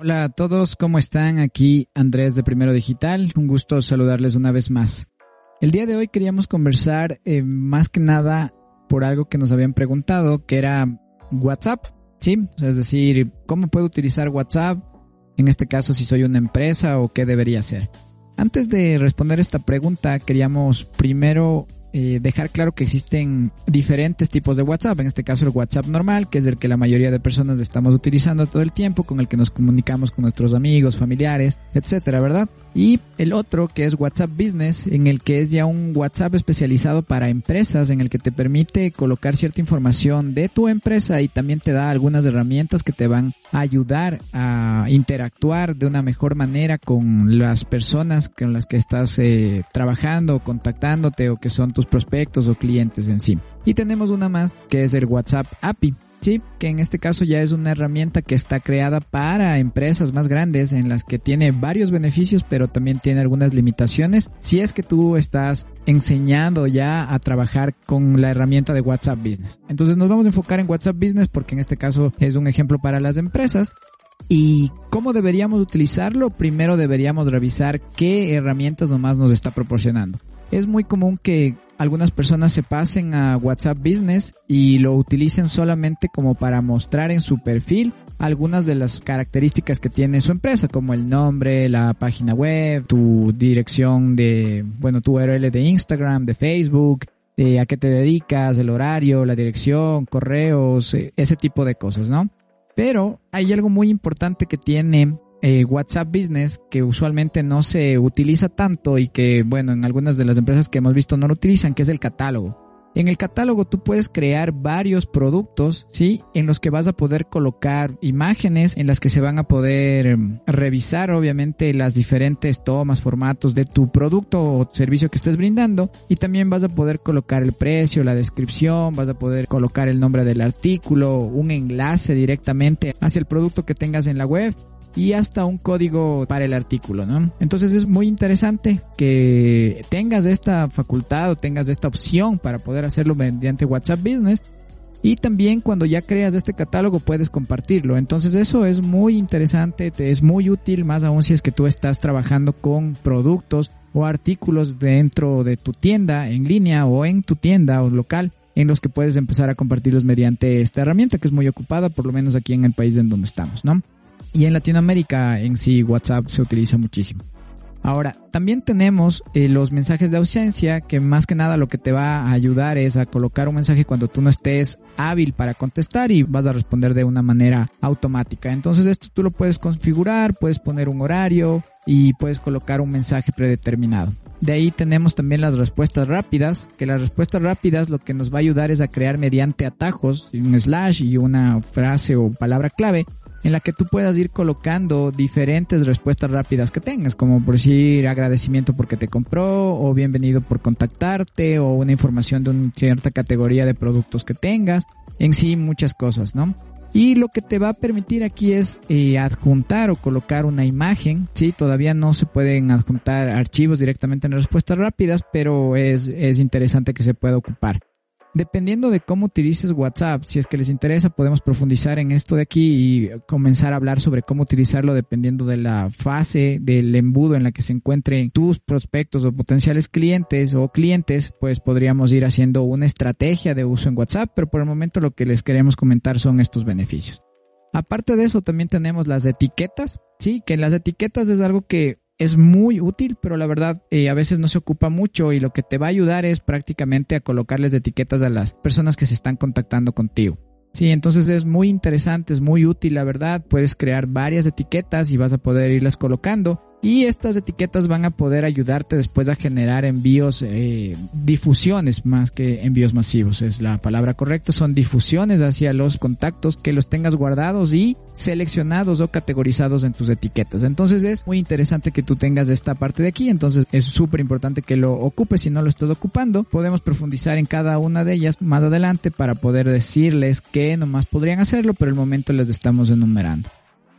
Hola a todos, ¿cómo están? Aquí Andrés de Primero Digital, un gusto saludarles una vez más. El día de hoy queríamos conversar eh, más que nada por algo que nos habían preguntado, que era WhatsApp, ¿sí? es decir, ¿cómo puedo utilizar WhatsApp? En este caso, si soy una empresa o qué debería hacer. Antes de responder esta pregunta, queríamos primero eh, dejar claro que existen diferentes tipos de WhatsApp. En este caso el WhatsApp normal, que es el que la mayoría de personas estamos utilizando todo el tiempo, con el que nos comunicamos con nuestros amigos, familiares, etcétera, ¿verdad? Y el otro que es WhatsApp Business, en el que es ya un WhatsApp especializado para empresas, en el que te permite colocar cierta información de tu empresa y también te da algunas herramientas que te van a ayudar a interactuar de una mejor manera con las personas con las que estás eh, trabajando, contactándote o que son tus prospectos o clientes en sí. Y tenemos una más que es el WhatsApp API. Sí, que en este caso ya es una herramienta que está creada para empresas más grandes en las que tiene varios beneficios, pero también tiene algunas limitaciones. Si es que tú estás enseñando ya a trabajar con la herramienta de WhatsApp Business. Entonces nos vamos a enfocar en WhatsApp Business porque en este caso es un ejemplo para las empresas. ¿Y cómo deberíamos utilizarlo? Primero deberíamos revisar qué herramientas nomás nos está proporcionando. Es muy común que algunas personas se pasen a WhatsApp Business y lo utilicen solamente como para mostrar en su perfil algunas de las características que tiene su empresa, como el nombre, la página web, tu dirección de, bueno, tu URL de Instagram, de Facebook, de a qué te dedicas, el horario, la dirección, correos, eh, ese tipo de cosas, ¿no? Pero hay algo muy importante que tiene eh, WhatsApp Business que usualmente no se utiliza tanto y que, bueno, en algunas de las empresas que hemos visto no lo utilizan, que es el catálogo. En el catálogo tú puedes crear varios productos, ¿sí? En los que vas a poder colocar imágenes, en las que se van a poder em, revisar obviamente las diferentes tomas, formatos de tu producto o servicio que estés brindando y también vas a poder colocar el precio, la descripción, vas a poder colocar el nombre del artículo, un enlace directamente hacia el producto que tengas en la web y hasta un código para el artículo, ¿no? Entonces es muy interesante que tengas esta facultad o tengas esta opción para poder hacerlo mediante WhatsApp Business. Y también cuando ya creas este catálogo puedes compartirlo. Entonces eso es muy interesante, te es muy útil, más aún si es que tú estás trabajando con productos o artículos dentro de tu tienda en línea o en tu tienda o local en los que puedes empezar a compartirlos mediante esta herramienta que es muy ocupada, por lo menos aquí en el país en donde estamos, ¿no? Y en Latinoamérica en sí WhatsApp se utiliza muchísimo. Ahora, también tenemos eh, los mensajes de ausencia, que más que nada lo que te va a ayudar es a colocar un mensaje cuando tú no estés hábil para contestar y vas a responder de una manera automática. Entonces esto tú lo puedes configurar, puedes poner un horario y puedes colocar un mensaje predeterminado. De ahí tenemos también las respuestas rápidas, que las respuestas rápidas lo que nos va a ayudar es a crear mediante atajos, un slash y una frase o palabra clave, en la que tú puedas ir colocando diferentes respuestas rápidas que tengas, como por decir agradecimiento porque te compró, o bienvenido por contactarte, o una información de una cierta categoría de productos que tengas, en sí muchas cosas, ¿no? Y lo que te va a permitir aquí es eh, adjuntar o colocar una imagen. Sí, todavía no se pueden adjuntar archivos directamente en respuestas rápidas, pero es, es interesante que se pueda ocupar. Dependiendo de cómo utilices WhatsApp, si es que les interesa, podemos profundizar en esto de aquí y comenzar a hablar sobre cómo utilizarlo dependiendo de la fase del embudo en la que se encuentren tus prospectos o potenciales clientes o clientes, pues podríamos ir haciendo una estrategia de uso en WhatsApp, pero por el momento lo que les queremos comentar son estos beneficios. Aparte de eso, también tenemos las etiquetas, sí, que las etiquetas es algo que es muy útil, pero la verdad eh, a veces no se ocupa mucho y lo que te va a ayudar es prácticamente a colocarles etiquetas a las personas que se están contactando contigo. Sí, entonces es muy interesante, es muy útil, la verdad. Puedes crear varias etiquetas y vas a poder irlas colocando. Y estas etiquetas van a poder ayudarte después a generar envíos, eh, difusiones más que envíos masivos, es la palabra correcta, son difusiones hacia los contactos que los tengas guardados y seleccionados o categorizados en tus etiquetas. Entonces es muy interesante que tú tengas esta parte de aquí, entonces es súper importante que lo ocupes si no lo estás ocupando. Podemos profundizar en cada una de ellas más adelante para poder decirles que nomás podrían hacerlo, pero el momento les estamos enumerando.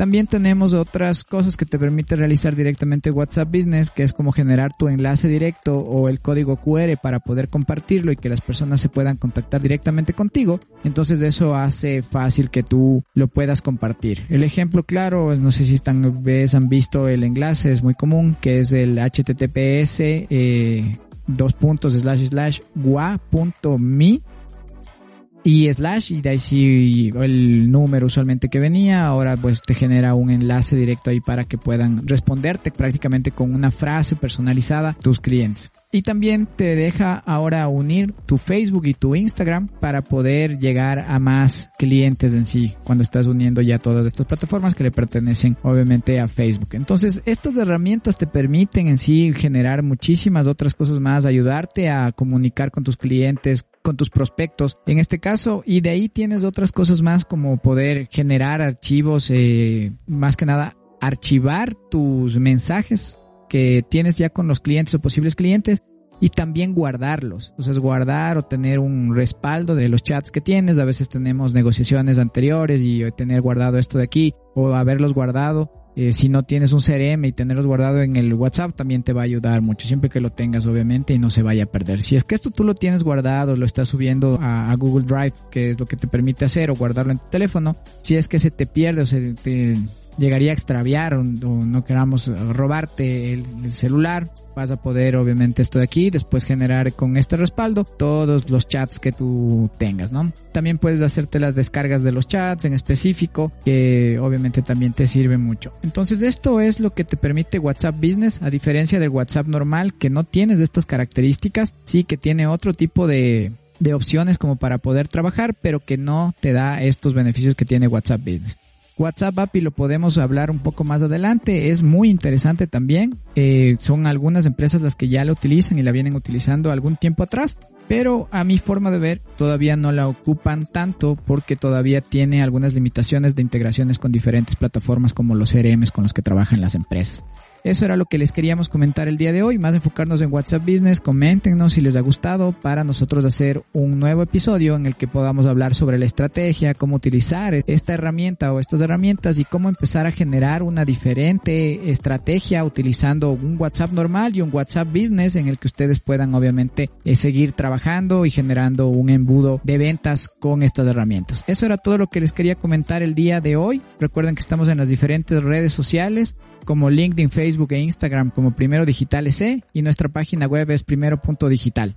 También tenemos otras cosas que te permite realizar directamente WhatsApp Business, que es como generar tu enlace directo o el código QR para poder compartirlo y que las personas se puedan contactar directamente contigo. Entonces eso hace fácil que tú lo puedas compartir. El ejemplo claro, no sé si están, vez han visto el enlace, es muy común, que es el https eh, dos puntos slash slash gua.me y slash y de ahí sí el número usualmente que venía ahora pues te genera un enlace directo ahí para que puedan responderte prácticamente con una frase personalizada tus clientes y también te deja ahora unir tu Facebook y tu Instagram para poder llegar a más clientes en sí cuando estás uniendo ya todas estas plataformas que le pertenecen obviamente a Facebook. Entonces estas herramientas te permiten en sí generar muchísimas otras cosas más, ayudarte a comunicar con tus clientes, con tus prospectos en este caso y de ahí tienes otras cosas más como poder generar archivos, eh, más que nada archivar tus mensajes que tienes ya con los clientes o posibles clientes y también guardarlos. O sea, guardar o tener un respaldo de los chats que tienes. A veces tenemos negociaciones anteriores y tener guardado esto de aquí o haberlos guardado. Eh, si no tienes un CRM y tenerlos guardado en el WhatsApp también te va a ayudar mucho, siempre que lo tengas obviamente y no se vaya a perder. Si es que esto tú lo tienes guardado, lo estás subiendo a, Google Drive, que es lo que te permite hacer, o guardarlo en tu teléfono, si es que se te pierde o se te llegaría a extraviar o, no queramos robarte el, celular, vas a poder obviamente esto de aquí, después generar con este respaldo todos los chats que tú tengas, ¿no? También puedes hacerte las descargas de los chats en específico, que obviamente también te sirve mucho. Entonces esto es lo que te permite WhatsApp Business, a diferencia del WhatsApp normal que no tienes estas características, sí que tiene otro tipo de de opciones como para poder trabajar, pero que no te da estos beneficios que tiene WhatsApp Business. WhatsApp API lo podemos hablar un poco más adelante. Es muy interesante también. Eh, son algunas empresas las que ya la utilizan y la vienen utilizando algún tiempo atrás. Pero a mi forma de ver, todavía no la ocupan tanto porque todavía tiene algunas limitaciones de integraciones con diferentes plataformas como los CRMs con los que trabajan las empresas. Eso era lo que les queríamos comentar el día de hoy, más enfocarnos en WhatsApp Business, coméntenos si les ha gustado para nosotros hacer un nuevo episodio en el que podamos hablar sobre la estrategia, cómo utilizar esta herramienta o estas herramientas y cómo empezar a generar una diferente estrategia utilizando un WhatsApp normal y un WhatsApp Business en el que ustedes puedan obviamente eh, seguir trabajando y generando un embudo de ventas con estas herramientas. Eso era todo lo que les quería comentar el día de hoy. Recuerden que estamos en las diferentes redes sociales como LinkedIn, Facebook e Instagram como Primero Digital EC y nuestra página web es primero.digital.